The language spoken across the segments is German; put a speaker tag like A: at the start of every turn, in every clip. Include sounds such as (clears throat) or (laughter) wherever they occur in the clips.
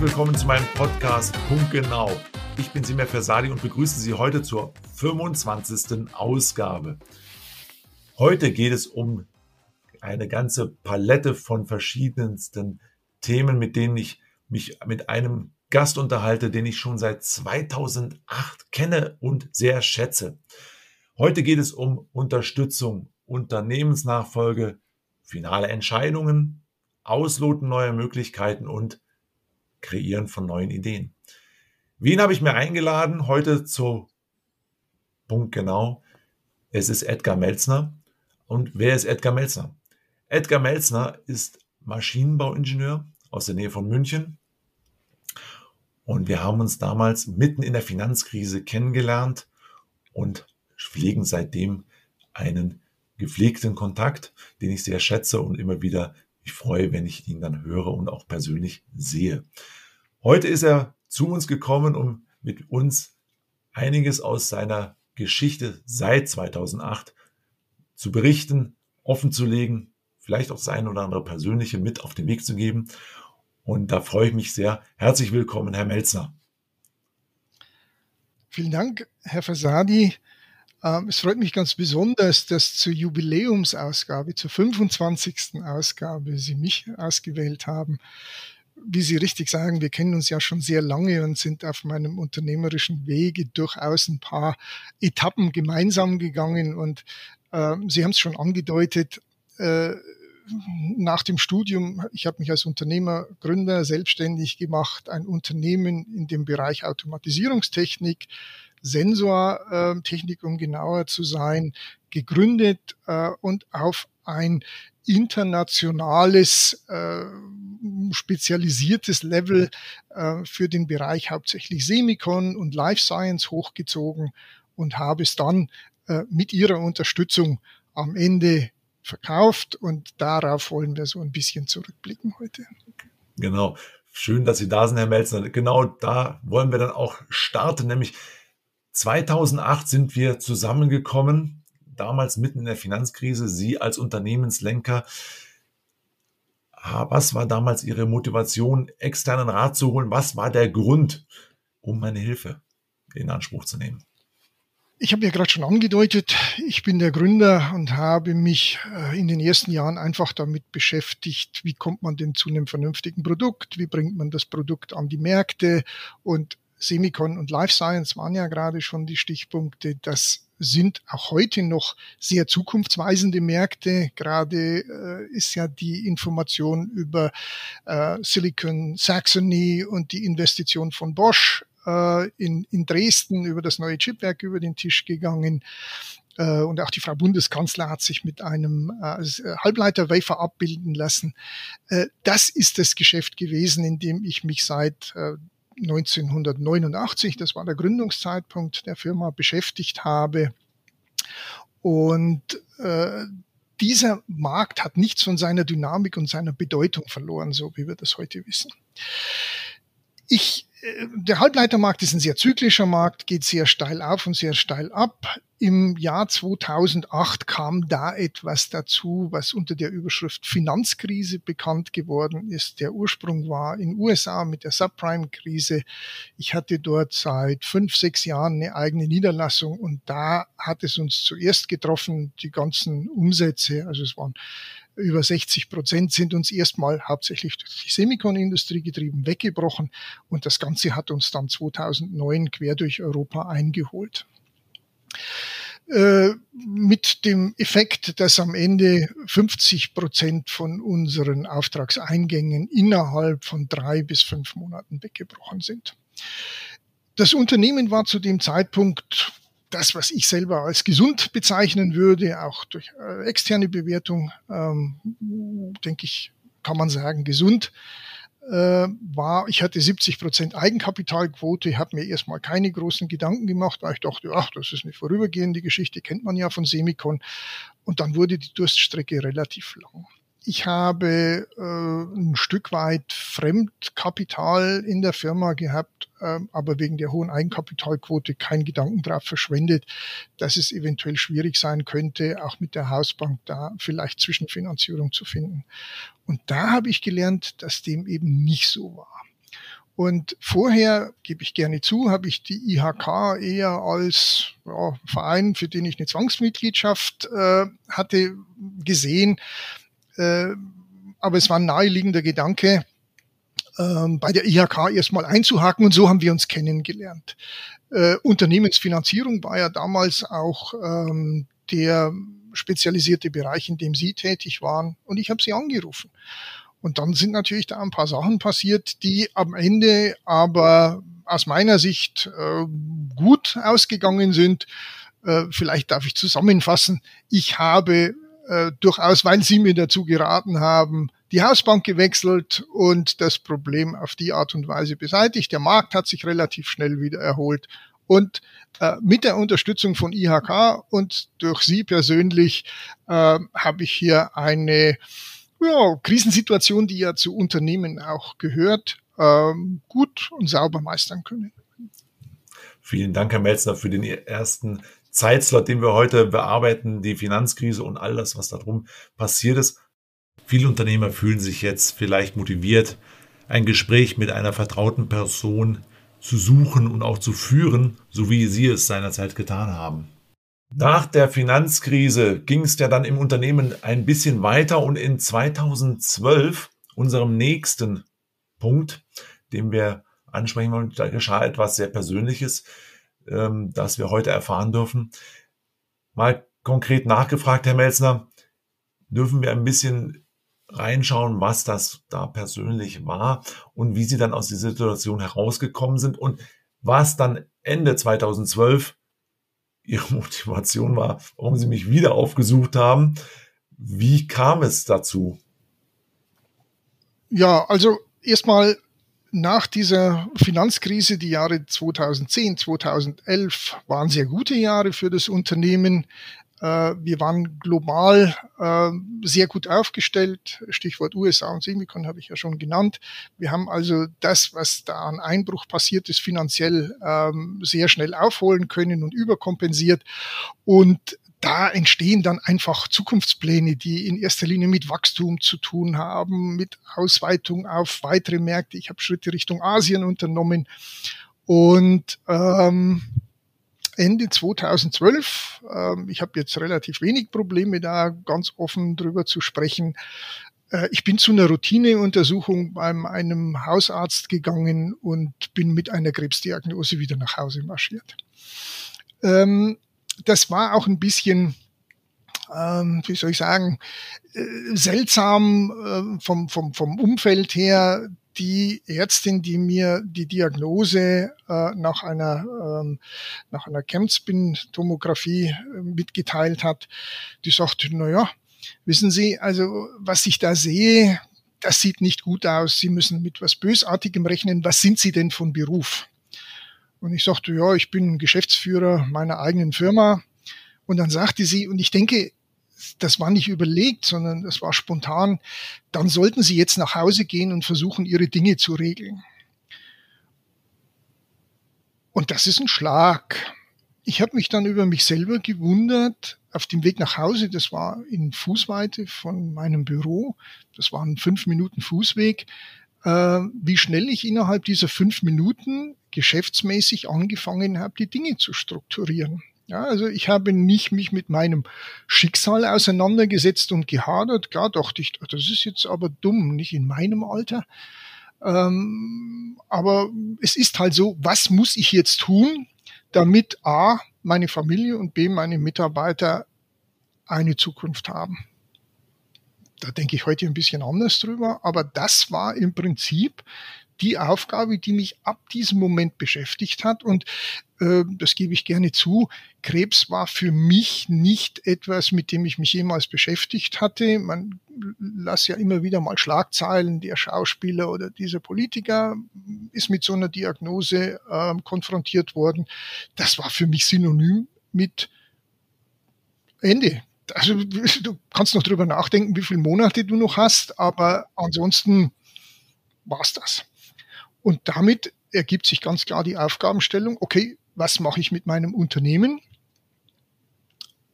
A: herzlich willkommen zu meinem Podcast Punkt Genau. Ich bin Simir Fersadi und begrüße Sie heute zur 25. Ausgabe. Heute geht es um eine ganze Palette von verschiedensten Themen, mit denen ich mich mit einem Gast unterhalte, den ich schon seit 2008 kenne und sehr schätze. Heute geht es um Unterstützung, Unternehmensnachfolge, finale Entscheidungen, Ausloten neuer Möglichkeiten und Kreieren von neuen Ideen. Wen habe ich mir eingeladen heute zu Punkt genau? Es ist Edgar Melzner. Und wer ist Edgar Melzner? Edgar Melzner ist Maschinenbauingenieur aus der Nähe von München. Und wir haben uns damals mitten in der Finanzkrise kennengelernt und pflegen seitdem einen gepflegten Kontakt, den ich sehr schätze und immer wieder mich freue, wenn ich ihn dann höre und auch persönlich sehe. Heute ist er zu uns gekommen, um mit uns einiges aus seiner Geschichte seit 2008 zu berichten, offenzulegen, vielleicht auch das oder andere persönliche mit auf den Weg zu geben. Und da freue ich mich sehr. Herzlich willkommen, Herr Melzner.
B: Vielen Dank, Herr Fasadi. Ähm, es freut mich ganz besonders, dass zur Jubiläumsausgabe, zur 25. Ausgabe Sie mich ausgewählt haben. Wie Sie richtig sagen, wir kennen uns ja schon sehr lange und sind auf meinem unternehmerischen Wege durchaus ein paar Etappen gemeinsam gegangen. Und äh, Sie haben es schon angedeutet, äh, nach dem Studium, ich habe mich als Unternehmer, Gründer selbstständig gemacht, ein Unternehmen in dem Bereich Automatisierungstechnik, Sensortechnik, um genauer zu sein, gegründet äh, und auf ein internationales, äh, spezialisiertes Level äh, für den Bereich hauptsächlich Semicon und Life Science hochgezogen und habe es dann äh, mit ihrer Unterstützung am Ende verkauft und darauf wollen wir so ein bisschen zurückblicken heute.
A: Genau. Schön, dass Sie da sind, Herr Melzner. Genau da wollen wir dann auch starten, nämlich 2008 sind wir zusammengekommen, damals mitten in der Finanzkrise, Sie als Unternehmenslenker. Ah, was war damals Ihre Motivation, externen Rat zu holen? Was war der Grund, um meine Hilfe in Anspruch zu nehmen?
B: Ich habe ja gerade schon angedeutet, ich bin der Gründer und habe mich äh, in den ersten Jahren einfach damit beschäftigt, wie kommt man denn zu einem vernünftigen Produkt, wie bringt man das Produkt an die Märkte und Semicon und Life Science waren ja gerade schon die Stichpunkte. Das sind auch heute noch sehr zukunftsweisende Märkte. Gerade äh, ist ja die Information über äh, Silicon Saxony und die Investition von Bosch äh, in, in Dresden über das neue Chipwerk über den Tisch gegangen. Äh, und auch die Frau Bundeskanzler hat sich mit einem äh, Halbleiter-Wafer abbilden lassen. Äh, das ist das Geschäft gewesen, in dem ich mich seit 1989, das war der Gründungszeitpunkt der Firma, beschäftigt habe. Und äh, dieser Markt hat nichts von seiner Dynamik und seiner Bedeutung verloren, so wie wir das heute wissen. Ich der Halbleitermarkt ist ein sehr zyklischer Markt, geht sehr steil auf und sehr steil ab. Im Jahr 2008 kam da etwas dazu, was unter der Überschrift Finanzkrise bekannt geworden ist. Der Ursprung war in USA mit der Subprime-Krise. Ich hatte dort seit fünf, sechs Jahren eine eigene Niederlassung und da hat es uns zuerst getroffen, die ganzen Umsätze. Also es waren über 60 Prozent sind uns erstmal hauptsächlich durch die Semikon-Industrie getrieben weggebrochen und das Ganze hat uns dann 2009 quer durch Europa eingeholt äh, mit dem Effekt, dass am Ende 50 Prozent von unseren Auftragseingängen innerhalb von drei bis fünf Monaten weggebrochen sind. Das Unternehmen war zu dem Zeitpunkt das, was ich selber als gesund bezeichnen würde, auch durch äh, externe Bewertung, ähm, denke ich, kann man sagen, gesund äh, war, ich hatte 70 Prozent Eigenkapitalquote, habe mir erstmal keine großen Gedanken gemacht, weil ich dachte, ach, das ist eine vorübergehende Geschichte, kennt man ja von Semicon. Und dann wurde die Durststrecke relativ lang. Ich habe äh, ein Stück weit Fremdkapital in der Firma gehabt, aber wegen der hohen Eigenkapitalquote keinen Gedanken darauf verschwendet, dass es eventuell schwierig sein könnte, auch mit der Hausbank da vielleicht Zwischenfinanzierung zu finden. Und da habe ich gelernt, dass dem eben nicht so war. Und vorher, gebe ich gerne zu, habe ich die IHK eher als ja, Verein, für den ich eine Zwangsmitgliedschaft äh, hatte, gesehen. Äh, aber es war ein naheliegender Gedanke, bei der IHK erstmal einzuhaken und so haben wir uns kennengelernt. Äh, Unternehmensfinanzierung war ja damals auch ähm, der spezialisierte Bereich, in dem Sie tätig waren. Und ich habe Sie angerufen. Und dann sind natürlich da ein paar Sachen passiert, die am Ende aber aus meiner Sicht äh, gut ausgegangen sind. Äh, vielleicht darf ich zusammenfassen. Ich habe äh, durchaus, weil Sie mir dazu geraten haben, die Hausbank gewechselt und das Problem auf die Art und Weise beseitigt. Der Markt hat sich relativ schnell wieder erholt. Und äh, mit der Unterstützung von IHK und durch Sie persönlich äh, habe ich hier eine ja, Krisensituation, die ja zu Unternehmen auch gehört, ähm, gut und sauber meistern können.
A: Vielen Dank, Herr Melzner, für den ersten Zeitslot, den wir heute bearbeiten, die Finanzkrise und all das, was darum passiert ist. Viele Unternehmer fühlen sich jetzt vielleicht motiviert, ein Gespräch mit einer vertrauten Person zu suchen und auch zu führen, so wie Sie es seinerzeit getan haben. Nach der Finanzkrise ging es ja dann im Unternehmen ein bisschen weiter und in 2012, unserem nächsten Punkt, den wir ansprechen wollen, da geschah etwas sehr Persönliches, ähm, das wir heute erfahren dürfen. Mal konkret nachgefragt, Herr Melzner, dürfen wir ein bisschen reinschauen, was das da persönlich war und wie Sie dann aus dieser Situation herausgekommen sind und was dann Ende 2012 Ihre (laughs) Motivation war, warum Sie mich wieder aufgesucht haben. Wie kam es dazu?
B: Ja, also erstmal nach dieser Finanzkrise, die Jahre 2010, 2011 waren sehr gute Jahre für das Unternehmen. Äh, wir waren global äh, sehr gut aufgestellt. Stichwort USA und Semicon habe ich ja schon genannt. Wir haben also das, was da an Einbruch passiert ist, finanziell ähm, sehr schnell aufholen können und überkompensiert. Und da entstehen dann einfach Zukunftspläne, die in erster Linie mit Wachstum zu tun haben, mit Ausweitung auf weitere Märkte. Ich habe Schritte Richtung Asien unternommen. Und ähm, Ende 2012. Ähm, ich habe jetzt relativ wenig Probleme, da ganz offen drüber zu sprechen. Äh, ich bin zu einer Routineuntersuchung bei einem Hausarzt gegangen und bin mit einer Krebsdiagnose wieder nach Hause marschiert. Ähm, das war auch ein bisschen ähm, wie soll ich sagen, äh, seltsam äh, vom, vom, vom Umfeld her die Ärztin, die mir die Diagnose äh, nach einer ähm, nach einer Kernspin-Tomographie äh, mitgeteilt hat, die sagte, na ja, wissen Sie, also was ich da sehe, das sieht nicht gut aus. Sie müssen mit was Bösartigem rechnen. Was sind Sie denn von Beruf? Und ich sagte, ja, ich bin Geschäftsführer meiner eigenen Firma. Und dann sagte sie, und ich denke, das war nicht überlegt, sondern das war spontan, dann sollten Sie jetzt nach Hause gehen und versuchen, Ihre Dinge zu regeln. Und das ist ein Schlag. Ich habe mich dann über mich selber gewundert, auf dem Weg nach Hause, das war in Fußweite von meinem Büro, das waren fünf Minuten Fußweg, äh, wie schnell ich innerhalb dieser fünf Minuten geschäftsmäßig angefangen habe, die Dinge zu strukturieren. Ja, also ich habe nicht mich mit meinem Schicksal auseinandergesetzt und gehadert. Klar dachte ich, das ist jetzt aber dumm, nicht in meinem Alter. Ähm, aber es ist halt so, was muss ich jetzt tun, damit A, meine Familie und B, meine Mitarbeiter eine Zukunft haben. Da denke ich heute ein bisschen anders drüber, aber das war im Prinzip die Aufgabe, die mich ab diesem Moment beschäftigt hat. Und äh, das gebe ich gerne zu, Krebs war für mich nicht etwas, mit dem ich mich jemals beschäftigt hatte. Man las ja immer wieder mal Schlagzeilen, der Schauspieler oder dieser Politiker ist mit so einer Diagnose äh, konfrontiert worden. Das war für mich synonym mit Ende. Also du kannst noch drüber nachdenken, wie viele Monate du noch hast, aber ansonsten war's das. Und damit ergibt sich ganz klar die Aufgabenstellung, okay, was mache ich mit meinem Unternehmen?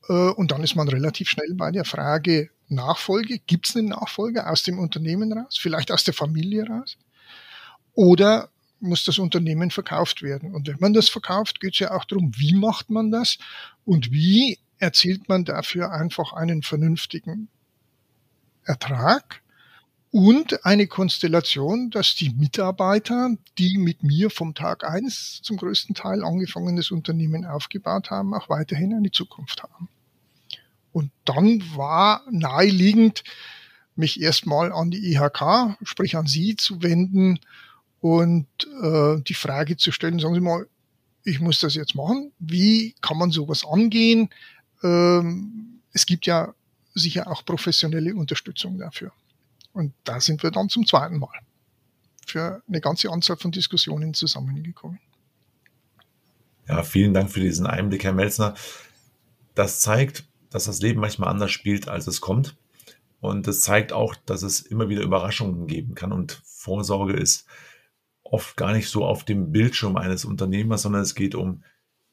B: Äh, und dann ist man relativ schnell bei der Frage Nachfolge. Gibt es einen Nachfolger aus dem Unternehmen raus? Vielleicht aus der Familie raus? Oder muss das Unternehmen verkauft werden. Und wenn man das verkauft, geht es ja auch darum, wie macht man das und wie erzielt man dafür einfach einen vernünftigen Ertrag und eine Konstellation, dass die Mitarbeiter, die mit mir vom Tag eins zum größten Teil angefangen das Unternehmen aufgebaut haben, auch weiterhin eine Zukunft haben. Und dann war naheliegend, mich erstmal an die IHK, sprich an Sie zu wenden und äh, die Frage zu stellen, sagen Sie mal, ich muss das jetzt machen. Wie kann man sowas angehen? Ähm, es gibt ja sicher auch professionelle Unterstützung dafür. Und da sind wir dann zum zweiten Mal für eine ganze Anzahl von Diskussionen zusammengekommen.
A: Ja, vielen Dank für diesen Einblick, Herr Melzner. Das zeigt, dass das Leben manchmal anders spielt, als es kommt. Und es zeigt auch, dass es immer wieder Überraschungen geben kann. Und Vorsorge ist oft gar nicht so auf dem Bildschirm eines Unternehmers, sondern es geht um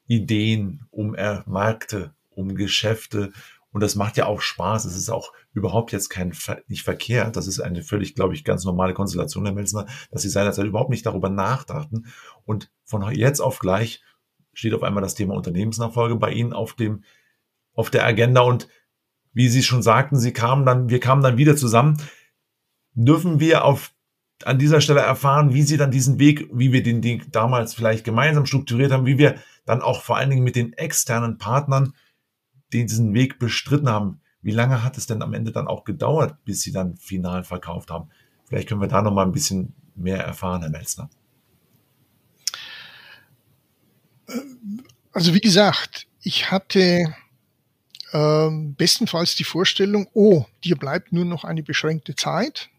A: Ideen, um Märkte, um Geschäfte. Und das macht ja auch Spaß. Es ist auch überhaupt jetzt kein, nicht verkehrt. Das ist eine völlig, glaube ich, ganz normale Konstellation, Herr Melsner, dass Sie seinerzeit überhaupt nicht darüber nachdachten. Und von jetzt auf gleich steht auf einmal das Thema Unternehmensnachfolge bei Ihnen auf dem, auf der Agenda. Und wie Sie schon sagten, Sie kamen dann, wir kamen dann wieder zusammen. Dürfen wir auf an dieser Stelle erfahren, wie Sie dann diesen Weg, wie wir den, den damals vielleicht gemeinsam strukturiert haben, wie wir dann auch vor allen Dingen mit den externen Partnern diesen Weg bestritten haben. Wie lange hat es denn am Ende dann auch gedauert, bis Sie dann final verkauft haben? Vielleicht können wir da noch mal ein bisschen mehr erfahren, Herr Melzner.
B: Also wie gesagt, ich hatte ähm, bestenfalls die Vorstellung, oh, dir bleibt nur noch eine beschränkte Zeit.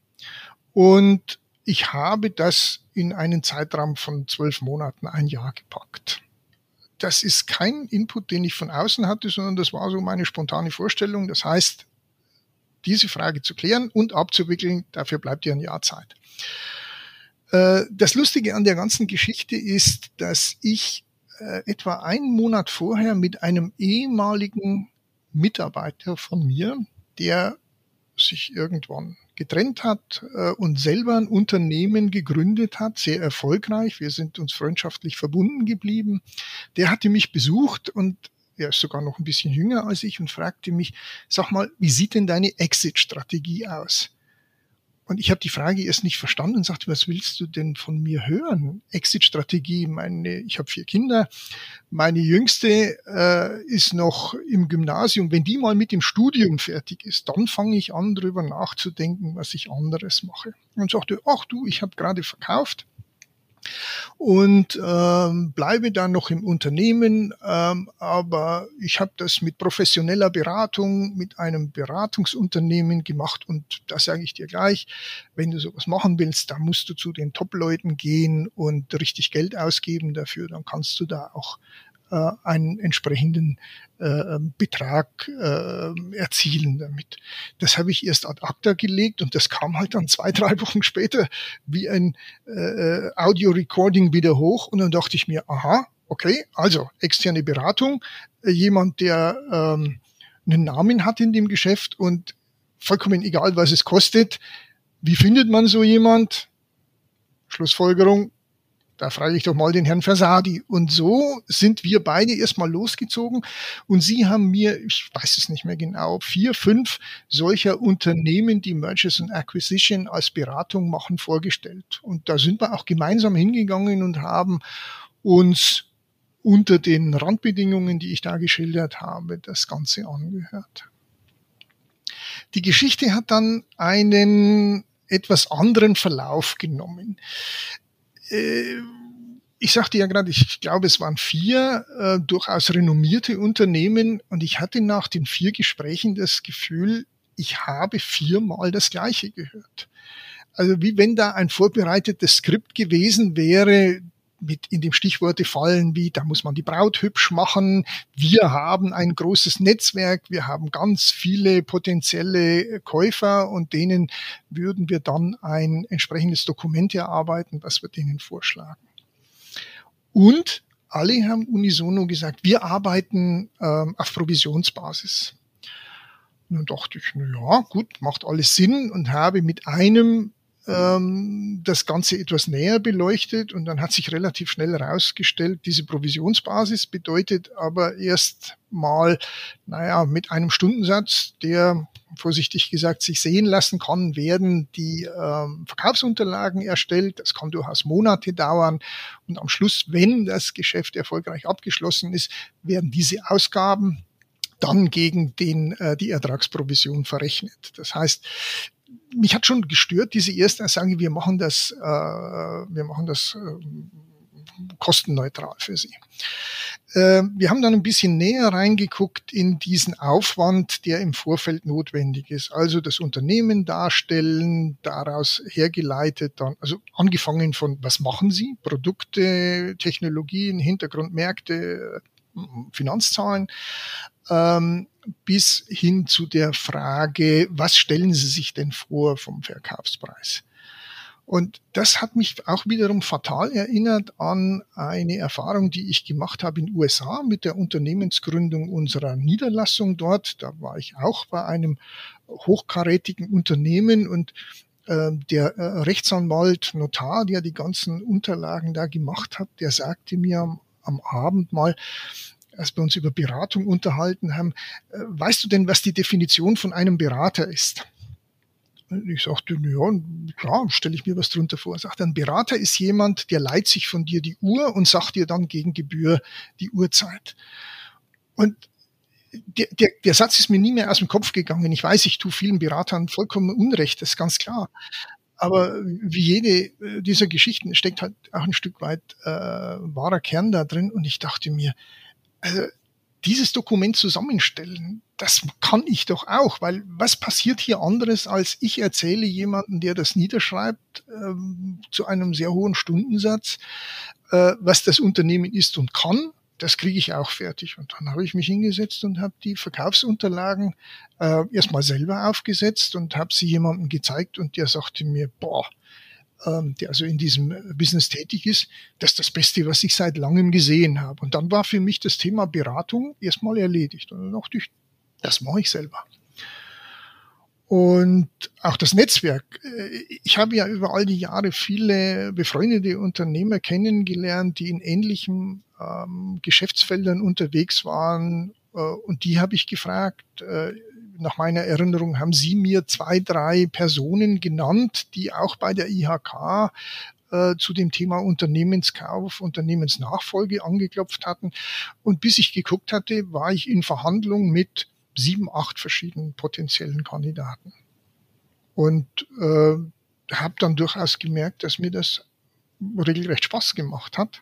B: Und ich habe das in einen Zeitraum von zwölf Monaten, ein Jahr gepackt. Das ist kein Input, den ich von außen hatte, sondern das war so meine spontane Vorstellung. Das heißt, diese Frage zu klären und abzuwickeln, dafür bleibt dir ein Jahr Zeit. Äh, das Lustige an der ganzen Geschichte ist, dass ich äh, etwa einen Monat vorher mit einem ehemaligen Mitarbeiter von mir, der sich irgendwann getrennt hat äh, und selber ein Unternehmen gegründet hat, sehr erfolgreich. Wir sind uns freundschaftlich verbunden geblieben. Der hatte mich besucht und er ist sogar noch ein bisschen jünger als ich und fragte mich, sag mal, wie sieht denn deine Exit-Strategie aus? Und ich habe die Frage erst nicht verstanden und sagte, was willst du denn von mir hören? Exit-Strategie, meine, ich habe vier Kinder. Meine jüngste äh, ist noch im Gymnasium. Wenn die mal mit dem Studium fertig ist, dann fange ich an, drüber nachzudenken, was ich anderes mache. Und sagte, ach du, ich habe gerade verkauft und ähm, bleibe dann noch im Unternehmen. Ähm, aber ich habe das mit professioneller Beratung, mit einem Beratungsunternehmen gemacht und da sage ich dir gleich, wenn du sowas machen willst, dann musst du zu den Top-Leuten gehen und richtig Geld ausgeben dafür, dann kannst du da auch äh, einen entsprechenden äh, Betrag äh, erzielen damit. Das habe ich erst ad acta gelegt und das kam halt dann zwei, (laughs) drei Wochen später wie ein äh, Audio-Recording wieder hoch und dann dachte ich mir, aha, okay, also externe Beratung, äh, jemand, der ähm, einen Namen hat in dem Geschäft und vollkommen egal, was es kostet. Wie findet man so jemand? Schlussfolgerung, da frage ich doch mal den Herrn Versadi. Und so sind wir beide erstmal losgezogen und Sie haben mir, ich weiß es nicht mehr genau, vier, fünf solcher Unternehmen, die Mergers and Acquisition als Beratung machen, vorgestellt. Und da sind wir auch gemeinsam hingegangen und haben uns unter den Randbedingungen, die ich da geschildert habe, das Ganze angehört. Die Geschichte hat dann einen etwas anderen Verlauf genommen. Äh, ich sagte ja gerade, ich glaube, es waren vier äh, durchaus renommierte Unternehmen und ich hatte nach den vier Gesprächen das Gefühl, ich habe viermal das Gleiche gehört. Also wie wenn da ein vorbereitetes Skript gewesen wäre, mit in dem Stichworte fallen wie, da muss man die Braut hübsch machen, wir haben ein großes Netzwerk, wir haben ganz viele potenzielle Käufer und denen würden wir dann ein entsprechendes Dokument erarbeiten, was wir denen vorschlagen. Und alle haben unisono gesagt, wir arbeiten ähm, auf Provisionsbasis. Dann dachte ich, na ja, gut, macht alles Sinn und habe mit einem ähm, das Ganze etwas näher beleuchtet und dann hat sich relativ schnell herausgestellt, diese Provisionsbasis bedeutet aber erst mal, naja, mit einem Stundensatz, der vorsichtig gesagt sich sehen lassen kann, werden die ähm, Verkaufsunterlagen erstellt. Das kann durchaus Monate dauern. Und am Schluss, wenn das Geschäft erfolgreich abgeschlossen ist, werden diese Ausgaben dann gegen den, äh, die Ertragsprovision verrechnet. Das heißt, mich hat schon gestört, diese erste Aussage, wir machen das, äh, wir machen das äh, kostenneutral für sie. Äh, wir haben dann ein bisschen näher reingeguckt in diesen Aufwand, der im Vorfeld notwendig ist. Also das Unternehmen darstellen, daraus hergeleitet dann, also angefangen von, was machen Sie? Produkte, Technologien, Hintergrundmärkte, Finanzzahlen, ähm, bis hin zu der Frage, was stellen Sie sich denn vor vom Verkaufspreis? Und das hat mich auch wiederum fatal erinnert an eine Erfahrung, die ich gemacht habe in USA mit der Unternehmensgründung unserer Niederlassung dort. Da war ich auch bei einem hochkarätigen Unternehmen und äh, der äh, Rechtsanwalt, Notar, der die ganzen Unterlagen da gemacht hat, der sagte mir am, am Abend mal, als wir uns über Beratung unterhalten haben, äh, weißt du denn, was die Definition von einem Berater ist? Und ich sagte, ja, klar, stelle ich mir was drunter vor. Sagt ein Berater ist jemand, der leiht sich von dir die Uhr und sagt dir dann gegen Gebühr die Uhrzeit. Und der, der, der Satz ist mir nie mehr aus dem Kopf gegangen. Ich weiß, ich tue vielen Beratern vollkommen Unrecht, das ist ganz klar. Aber wie jede äh, dieser Geschichten steckt halt auch ein Stück weit äh, wahrer Kern da drin. Und ich dachte mir, also dieses Dokument zusammenstellen, das kann ich doch auch, weil was passiert hier anderes, als ich erzähle jemanden, der das niederschreibt, ähm, zu einem sehr hohen Stundensatz, äh, was das Unternehmen ist und kann. Das kriege ich auch fertig. Und dann habe ich mich hingesetzt und habe die Verkaufsunterlagen äh, erstmal selber aufgesetzt und habe sie jemandem gezeigt und der sagte mir, boah, ähm, der also in diesem Business tätig ist, das ist das Beste, was ich seit langem gesehen habe. Und dann war für mich das Thema Beratung erstmal erledigt. Und dann dachte ich, das mache ich selber. Und auch das Netzwerk. Äh, ich habe ja über all die Jahre viele befreundete Unternehmer kennengelernt, die in ähnlichen ähm, Geschäftsfeldern unterwegs waren. Äh, und die habe ich gefragt, äh, nach meiner Erinnerung haben Sie mir zwei, drei Personen genannt, die auch bei der IHK äh, zu dem Thema Unternehmenskauf, Unternehmensnachfolge angeklopft hatten. Und bis ich geguckt hatte, war ich in Verhandlungen mit sieben, acht verschiedenen potenziellen Kandidaten. Und äh, habe dann durchaus gemerkt, dass mir das regelrecht Spaß gemacht hat.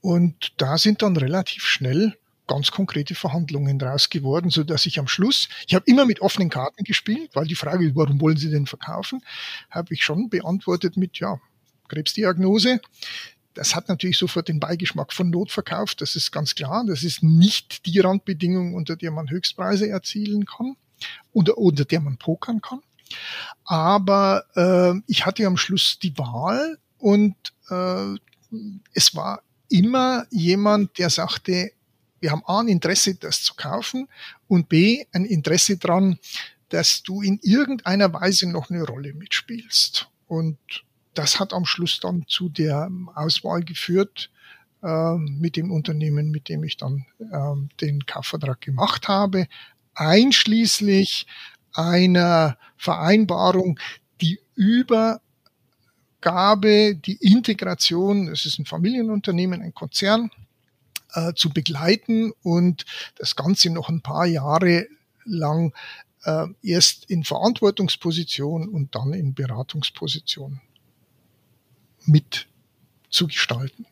B: Und da sind dann relativ schnell ganz konkrete Verhandlungen draus geworden, so dass ich am Schluss, ich habe immer mit offenen Karten gespielt, weil die Frage, warum wollen Sie denn verkaufen, habe ich schon beantwortet mit, ja, Krebsdiagnose. Das hat natürlich sofort den Beigeschmack von Notverkauf, das ist ganz klar. Das ist nicht die Randbedingung, unter der man Höchstpreise erzielen kann oder unter der man pokern kann. Aber äh, ich hatte am Schluss die Wahl und äh, es war immer jemand, der sagte, wir haben A, ein Interesse, das zu kaufen und B, ein Interesse dran, dass du in irgendeiner Weise noch eine Rolle mitspielst. Und das hat am Schluss dann zu der Auswahl geführt äh, mit dem Unternehmen, mit dem ich dann äh, den Kaufvertrag gemacht habe, einschließlich einer Vereinbarung, die Übergabe, die Integration, es ist ein Familienunternehmen, ein Konzern, äh, zu begleiten und das Ganze noch ein paar Jahre lang äh, erst in Verantwortungsposition und dann in Beratungsposition mit zu gestalten.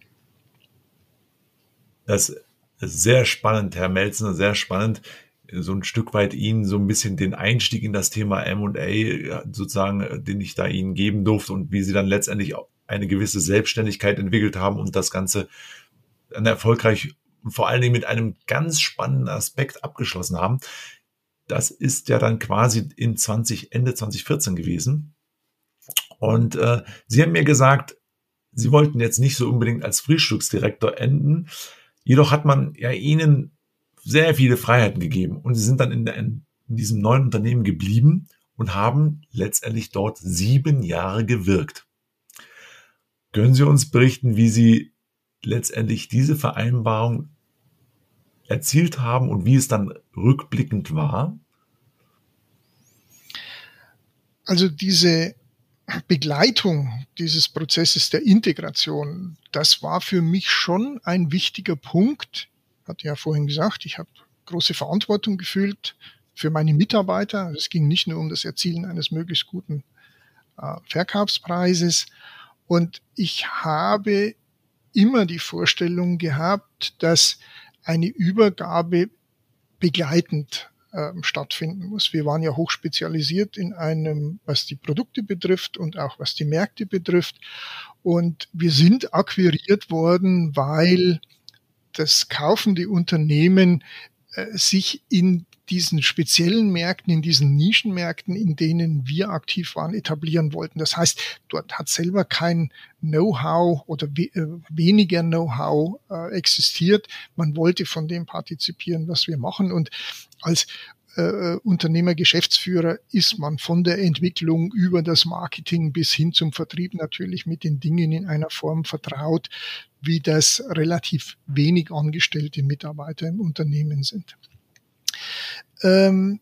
A: Das ist sehr spannend, Herr Melzner, sehr spannend so ein Stück weit Ihnen so ein bisschen den Einstieg in das Thema M&A sozusagen, den ich da Ihnen geben durfte und wie Sie dann letztendlich eine gewisse Selbstständigkeit entwickelt haben und das Ganze erfolgreich und vor allen Dingen mit einem ganz spannenden Aspekt abgeschlossen haben. Das ist ja dann quasi in 20, Ende 2014 gewesen. Und äh, Sie haben mir gesagt, Sie wollten jetzt nicht so unbedingt als Frühstücksdirektor enden. Jedoch hat man ja Ihnen sehr viele Freiheiten gegeben und Sie sind dann in, in, in diesem neuen Unternehmen geblieben und haben letztendlich dort sieben Jahre gewirkt. Können Sie uns berichten, wie Sie letztendlich diese Vereinbarung erzielt haben und wie es dann rückblickend war?
B: Also diese Begleitung dieses Prozesses der Integration, das war für mich schon ein wichtiger Punkt. Hatte ja vorhin gesagt, ich habe große Verantwortung gefühlt für meine Mitarbeiter. Es ging nicht nur um das Erzielen eines möglichst guten äh, Verkaufspreises. Und ich habe immer die Vorstellung gehabt, dass eine Übergabe begleitend äh, stattfinden muss. Wir waren ja hochspezialisiert in einem, was die Produkte betrifft und auch was die Märkte betrifft. Und wir sind akquiriert worden, weil das kaufende Unternehmen äh, sich in diesen speziellen Märkten, in diesen Nischenmärkten, in denen wir aktiv waren, etablieren wollten. Das heißt, dort hat selber kein Know-how oder we äh, weniger Know-how äh, existiert. Man wollte von dem partizipieren, was wir machen. Und als äh, Unternehmer, Geschäftsführer ist man von der Entwicklung über das Marketing bis hin zum Vertrieb natürlich mit den Dingen in einer Form vertraut, wie das relativ wenig angestellte Mitarbeiter im Unternehmen sind. Ähm,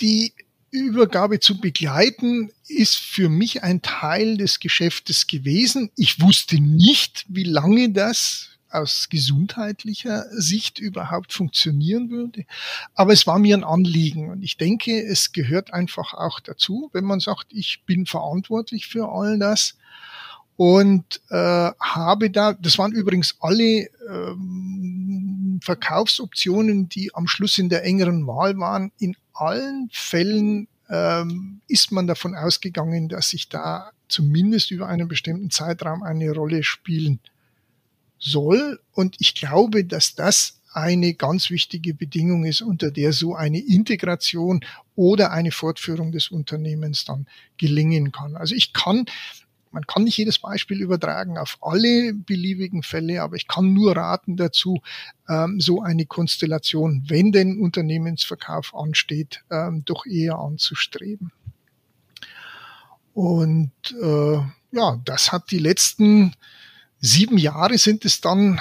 B: die Übergabe zu begleiten ist für mich ein Teil des Geschäftes gewesen. Ich wusste nicht, wie lange das aus gesundheitlicher Sicht überhaupt funktionieren würde. Aber es war mir ein Anliegen und ich denke, es gehört einfach auch dazu, wenn man sagt, ich bin verantwortlich für all das und äh, habe da, das waren übrigens alle ähm, Verkaufsoptionen, die am Schluss in der engeren Wahl waren. In allen Fällen ähm, ist man davon ausgegangen, dass ich da zumindest über einen bestimmten Zeitraum eine Rolle spielen soll. Und ich glaube, dass das eine ganz wichtige Bedingung ist, unter der so eine Integration oder eine Fortführung des Unternehmens dann gelingen kann. Also ich kann, man kann nicht jedes Beispiel übertragen auf alle beliebigen Fälle, aber ich kann nur raten dazu, ähm, so eine Konstellation, wenn denn Unternehmensverkauf ansteht, ähm, doch eher anzustreben. Und äh, ja, das hat die letzten sieben Jahre sind es dann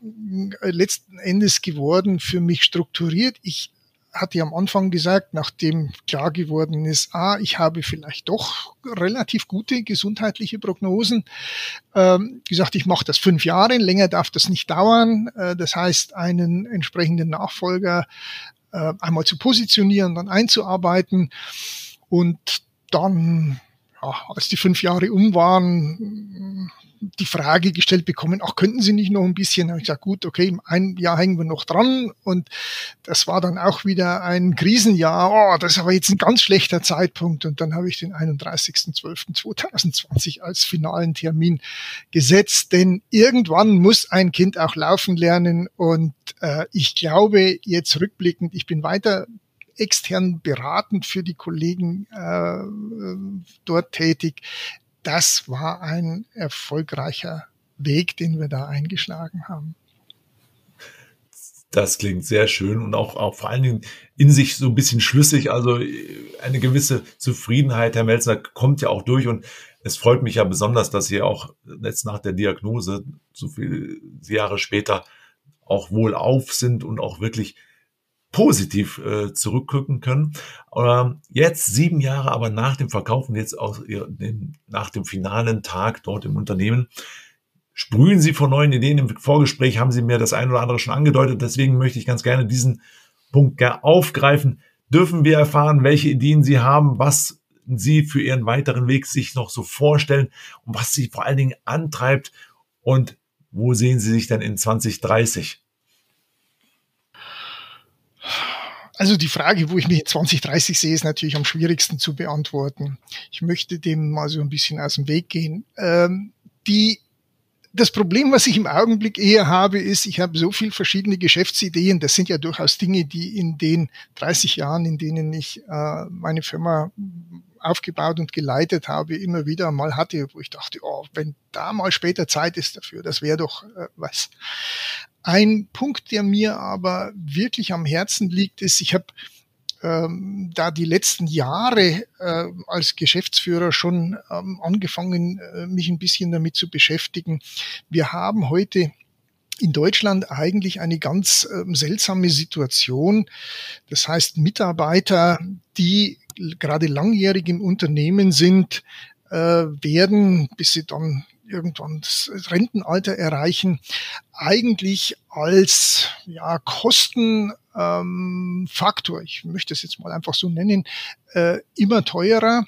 B: äh, letzten Endes geworden für mich strukturiert. Ich hatte am Anfang gesagt, nachdem klar geworden ist, ah, ich habe vielleicht doch relativ gute gesundheitliche Prognosen, ähm, gesagt, ich mache das fünf Jahre, länger darf das nicht dauern. Äh, das heißt, einen entsprechenden Nachfolger äh, einmal zu positionieren, dann einzuarbeiten und dann, ja, als die fünf Jahre um waren, die Frage gestellt bekommen, ach, könnten Sie nicht noch ein bisschen? Da ich gesagt, gut, okay, ein Jahr hängen wir noch dran. Und das war dann auch wieder ein Krisenjahr. Oh, das ist aber jetzt ein ganz schlechter Zeitpunkt. Und dann habe ich den 31.12.2020 als finalen Termin gesetzt. Denn irgendwann muss ein Kind auch laufen lernen. Und äh, ich glaube, jetzt rückblickend, ich bin weiter extern beratend für die Kollegen äh, dort tätig das war ein erfolgreicher Weg, den wir da eingeschlagen haben.
A: Das klingt sehr schön und auch, auch vor allen Dingen in sich so ein bisschen schlüssig. Also eine gewisse Zufriedenheit, Herr Melzer, kommt ja auch durch und es freut mich ja besonders, dass Sie auch jetzt nach der Diagnose so viele Jahre später auch wohl auf sind und auch wirklich positiv äh, zurückgucken können. Ähm, jetzt sieben Jahre aber nach dem Verkauf und jetzt auch nach dem finalen Tag dort im Unternehmen, sprühen Sie von neuen Ideen. Im Vorgespräch haben Sie mir das ein oder andere schon angedeutet. Deswegen möchte ich ganz gerne diesen Punkt aufgreifen. Dürfen wir erfahren, welche Ideen Sie haben, was Sie für Ihren weiteren Weg sich noch so vorstellen und was Sie vor allen Dingen antreibt und wo sehen Sie sich denn in 2030?
B: Also die Frage, wo ich mich in 2030 sehe, ist natürlich am schwierigsten zu beantworten. Ich möchte dem mal so ein bisschen aus dem Weg gehen. Ähm, die das Problem, was ich im Augenblick eher habe, ist, ich habe so viel verschiedene Geschäftsideen. Das sind ja durchaus Dinge, die in den 30 Jahren, in denen ich äh, meine Firma aufgebaut und geleitet habe, immer wieder mal hatte, wo ich dachte, oh, wenn da mal später Zeit ist dafür, das wäre doch äh, was. Ein Punkt, der mir aber wirklich am Herzen liegt, ist, ich habe ähm, da die letzten Jahre äh, als Geschäftsführer schon ähm, angefangen, äh, mich ein bisschen damit zu beschäftigen. Wir haben heute in Deutschland eigentlich eine ganz äh, seltsame Situation. Das heißt, Mitarbeiter, die gerade langjährig im Unternehmen sind, äh, werden, bis sie dann irgendwann das Rentenalter erreichen, eigentlich als ja, Kostenfaktor, ähm, ich möchte es jetzt mal einfach so nennen, äh, immer teurer,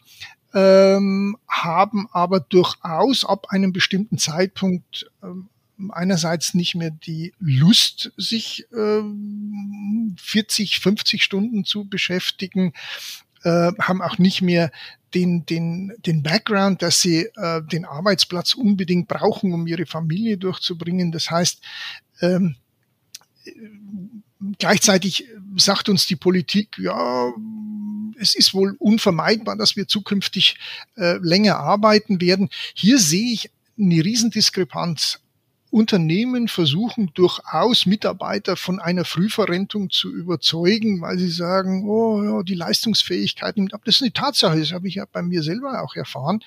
B: ähm, haben aber durchaus ab einem bestimmten Zeitpunkt ähm, einerseits nicht mehr die Lust, sich äh, 40, 50 Stunden zu beschäftigen, äh, haben auch nicht mehr den, den, den Background, dass sie äh, den Arbeitsplatz unbedingt brauchen, um ihre Familie durchzubringen. Das heißt, ähm, gleichzeitig sagt uns die Politik, ja, es ist wohl unvermeidbar, dass wir zukünftig äh, länger arbeiten werden. Hier sehe ich eine Riesendiskrepanz Unternehmen versuchen durchaus Mitarbeiter von einer Frühverrentung zu überzeugen, weil sie sagen, oh ja, die Leistungsfähigkeit nimmt ab. Das ist eine Tatsache, das habe ich ja bei mir selber auch erfahren.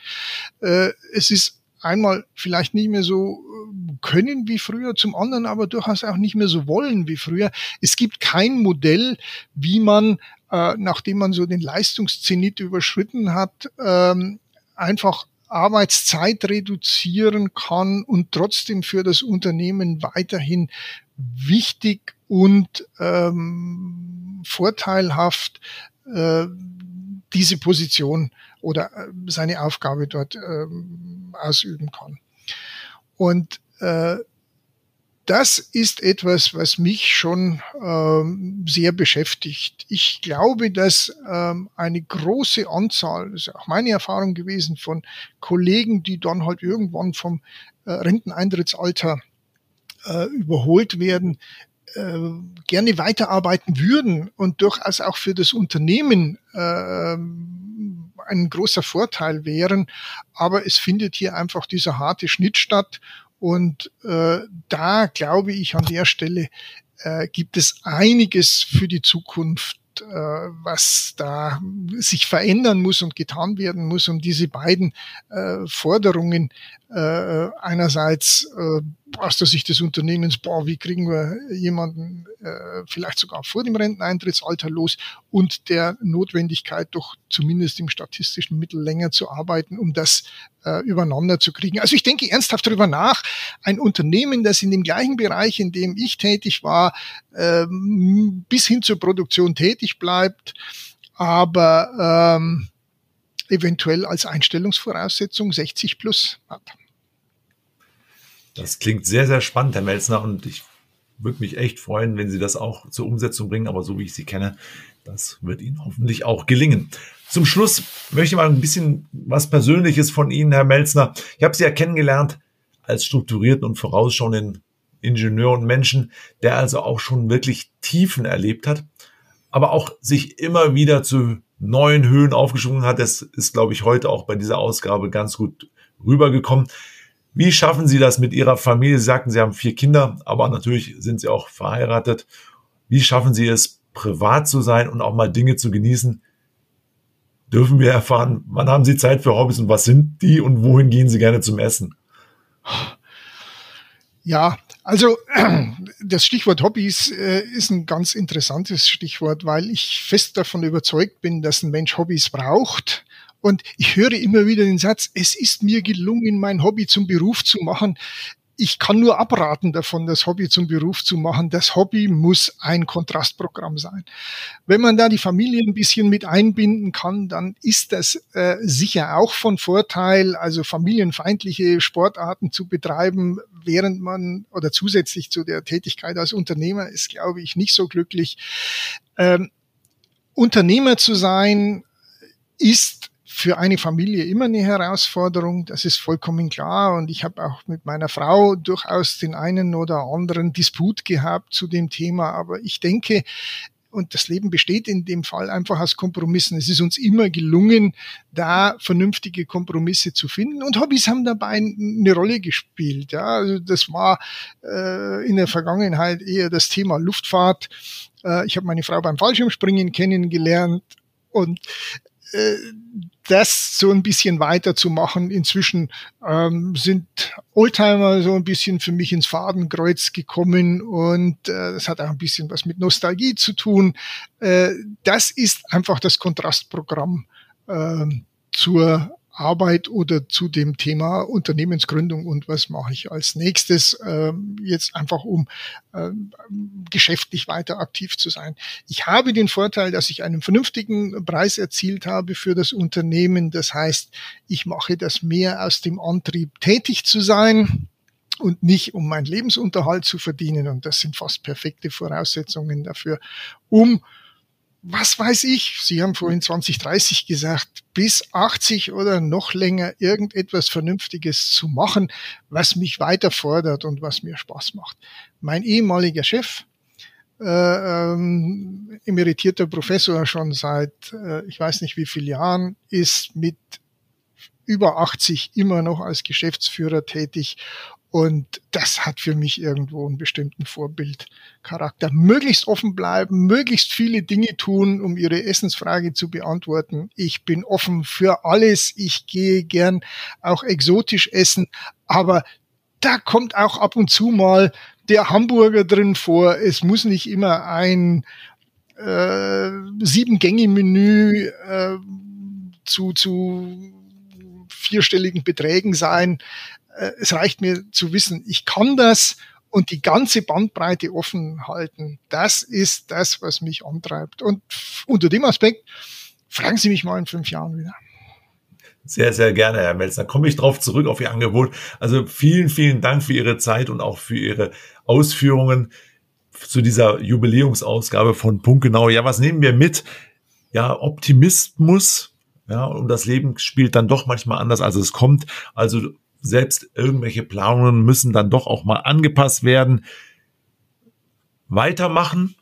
B: Äh, es ist einmal vielleicht nicht mehr so äh, können wie früher, zum anderen aber durchaus auch nicht mehr so wollen wie früher. Es gibt kein Modell, wie man, äh, nachdem man so den Leistungszenit überschritten hat, ähm, einfach Arbeitszeit reduzieren kann und trotzdem für das Unternehmen weiterhin wichtig und ähm, vorteilhaft äh, diese Position oder äh, seine Aufgabe dort ähm, ausüben kann. Und äh, das ist etwas, was mich schon ähm, sehr beschäftigt. Ich glaube, dass ähm, eine große Anzahl, das ist auch meine Erfahrung gewesen, von Kollegen, die dann halt irgendwann vom äh, Renteneintrittsalter äh, überholt werden, äh, gerne weiterarbeiten würden und durchaus auch für das Unternehmen äh, ein großer Vorteil wären. Aber es findet hier einfach dieser harte Schnitt statt und äh, da glaube ich an der Stelle äh, gibt es einiges für die Zukunft, äh, was da sich verändern muss und getan werden muss, um diese beiden äh, Forderungen äh, einerseits äh, aus der Sicht des Unternehmens, boah, wie kriegen wir jemanden äh, vielleicht sogar vor dem Renteneintrittsalter los und der Notwendigkeit doch zumindest im statistischen Mittel länger zu arbeiten, um das äh, übereinander zu kriegen. Also ich denke ernsthaft darüber nach, ein Unternehmen, das in dem gleichen Bereich, in dem ich tätig war, äh, bis hin zur Produktion tätig bleibt, aber ähm, eventuell als Einstellungsvoraussetzung 60 plus hat.
A: Das klingt sehr, sehr spannend, Herr Melzner, und ich würde mich echt freuen, wenn Sie das auch zur Umsetzung bringen, aber so wie ich Sie kenne, das wird Ihnen hoffentlich auch gelingen. Zum Schluss möchte ich mal ein bisschen was Persönliches von Ihnen, Herr Melzner. Ich habe Sie ja kennengelernt als strukturierten und vorausschauenden Ingenieur und Menschen, der also auch schon wirklich Tiefen erlebt hat, aber auch sich immer wieder zu neuen Höhen aufgeschwungen hat. Das ist, glaube ich, heute auch bei dieser Ausgabe ganz gut rübergekommen. Wie schaffen Sie das mit Ihrer Familie? Sie sagten, Sie haben vier Kinder, aber natürlich sind Sie auch verheiratet. Wie schaffen Sie es, privat zu sein und auch mal Dinge zu genießen? Dürfen wir erfahren, wann haben Sie Zeit für Hobbys und was sind die und wohin gehen Sie gerne zum Essen?
B: Ja, also (clears throat) das Stichwort Hobbys äh, ist ein ganz interessantes Stichwort, weil ich fest davon überzeugt bin, dass ein Mensch Hobbys braucht und ich höre immer wieder den Satz, es ist mir gelungen, mein Hobby zum Beruf zu machen. Ich kann nur abraten davon, das Hobby zum Beruf zu machen. Das Hobby muss ein Kontrastprogramm sein. Wenn man da die Familie ein bisschen mit einbinden kann, dann ist das äh, sicher auch von Vorteil. Also familienfeindliche Sportarten zu betreiben, während man oder zusätzlich zu der Tätigkeit als Unternehmer ist, glaube ich, nicht so glücklich. Ähm, Unternehmer zu sein ist für eine Familie immer eine Herausforderung, das ist vollkommen klar. Und ich habe auch mit meiner Frau durchaus den einen oder anderen Disput gehabt zu dem Thema. Aber ich denke, und das Leben besteht in dem Fall einfach aus Kompromissen. Es ist uns immer gelungen, da vernünftige Kompromisse zu finden. Und Hobbys haben dabei eine Rolle gespielt. Ja, also das war äh, in der Vergangenheit eher das Thema Luftfahrt Äh, ich habe meine Frau beim Fallschirmspringen kennengelernt und das so ein bisschen weiterzumachen. Inzwischen ähm, sind Oldtimer so ein bisschen für mich ins Fadenkreuz gekommen und äh, das hat auch ein bisschen was mit Nostalgie zu tun. Äh, das ist einfach das Kontrastprogramm äh, zur Arbeit oder zu dem Thema Unternehmensgründung und was mache ich als nächstes, ähm, jetzt einfach um ähm, geschäftlich weiter aktiv zu sein. Ich habe den Vorteil, dass ich einen vernünftigen Preis erzielt habe für das Unternehmen. Das heißt, ich mache das mehr aus dem Antrieb, tätig zu sein und nicht um meinen Lebensunterhalt zu verdienen. Und das sind fast perfekte Voraussetzungen dafür, um was weiß ich, Sie haben vorhin 2030 gesagt, bis 80 oder noch länger irgendetwas Vernünftiges zu machen, was mich weiter fordert und was mir Spaß macht. Mein ehemaliger Chef, äh, ähm, emeritierter Professor schon seit, äh, ich weiß nicht wie vielen Jahren, ist mit über 80 immer noch als Geschäftsführer tätig und das hat für mich irgendwo einen bestimmten Vorbildcharakter. Möglichst offen bleiben, möglichst viele Dinge tun, um Ihre Essensfrage zu beantworten. Ich bin offen für alles. Ich gehe gern auch exotisch essen. Aber da kommt auch ab und zu mal der Hamburger drin vor. Es muss nicht immer ein äh, Sieben-Gänge-Menü äh, zu, zu vierstelligen Beträgen sein. Äh, es reicht mir zu wissen, ich kann das und die ganze Bandbreite offen halten. Das ist das, was mich antreibt. Und unter dem Aspekt fragen Sie mich mal in fünf Jahren wieder.
A: Sehr, sehr gerne, Herr Melzner. Komme ich drauf zurück auf Ihr Angebot. Also vielen, vielen Dank für Ihre Zeit und auch für Ihre Ausführungen zu dieser Jubiläumsausgabe von Punktgenau. Ja, was nehmen wir mit? Ja, Optimismus. Ja, und das Leben spielt dann doch manchmal anders, als es kommt. Also selbst irgendwelche Planungen müssen dann doch auch mal angepasst werden. Weitermachen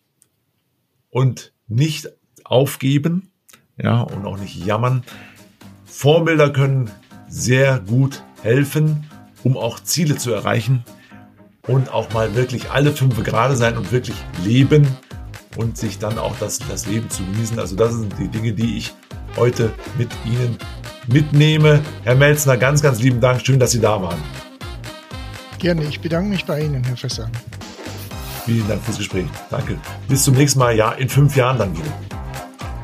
A: und nicht aufgeben, ja, und auch nicht jammern. Vorbilder können sehr gut helfen, um auch Ziele zu erreichen und auch mal wirklich alle fünf gerade sein und wirklich leben und sich dann auch das, das Leben zu genießen. Also das sind die Dinge, die ich heute mit Ihnen mitnehme. Herr Melzner, ganz, ganz lieben Dank. Schön, dass Sie da waren.
B: Gerne. Ich bedanke mich bei Ihnen, Herr Fässer.
A: Vielen Dank fürs Gespräch. Danke. Bis zum nächsten Mal. Ja, in fünf Jahren dann wieder.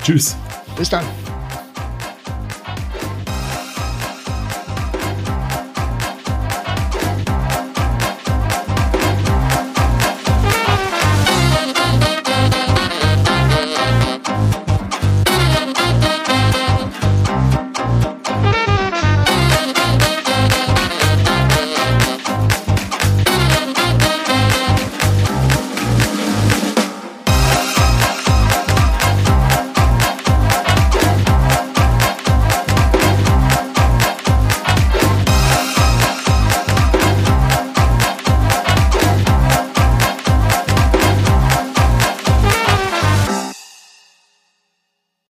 A: Tschüss.
B: Bis dann.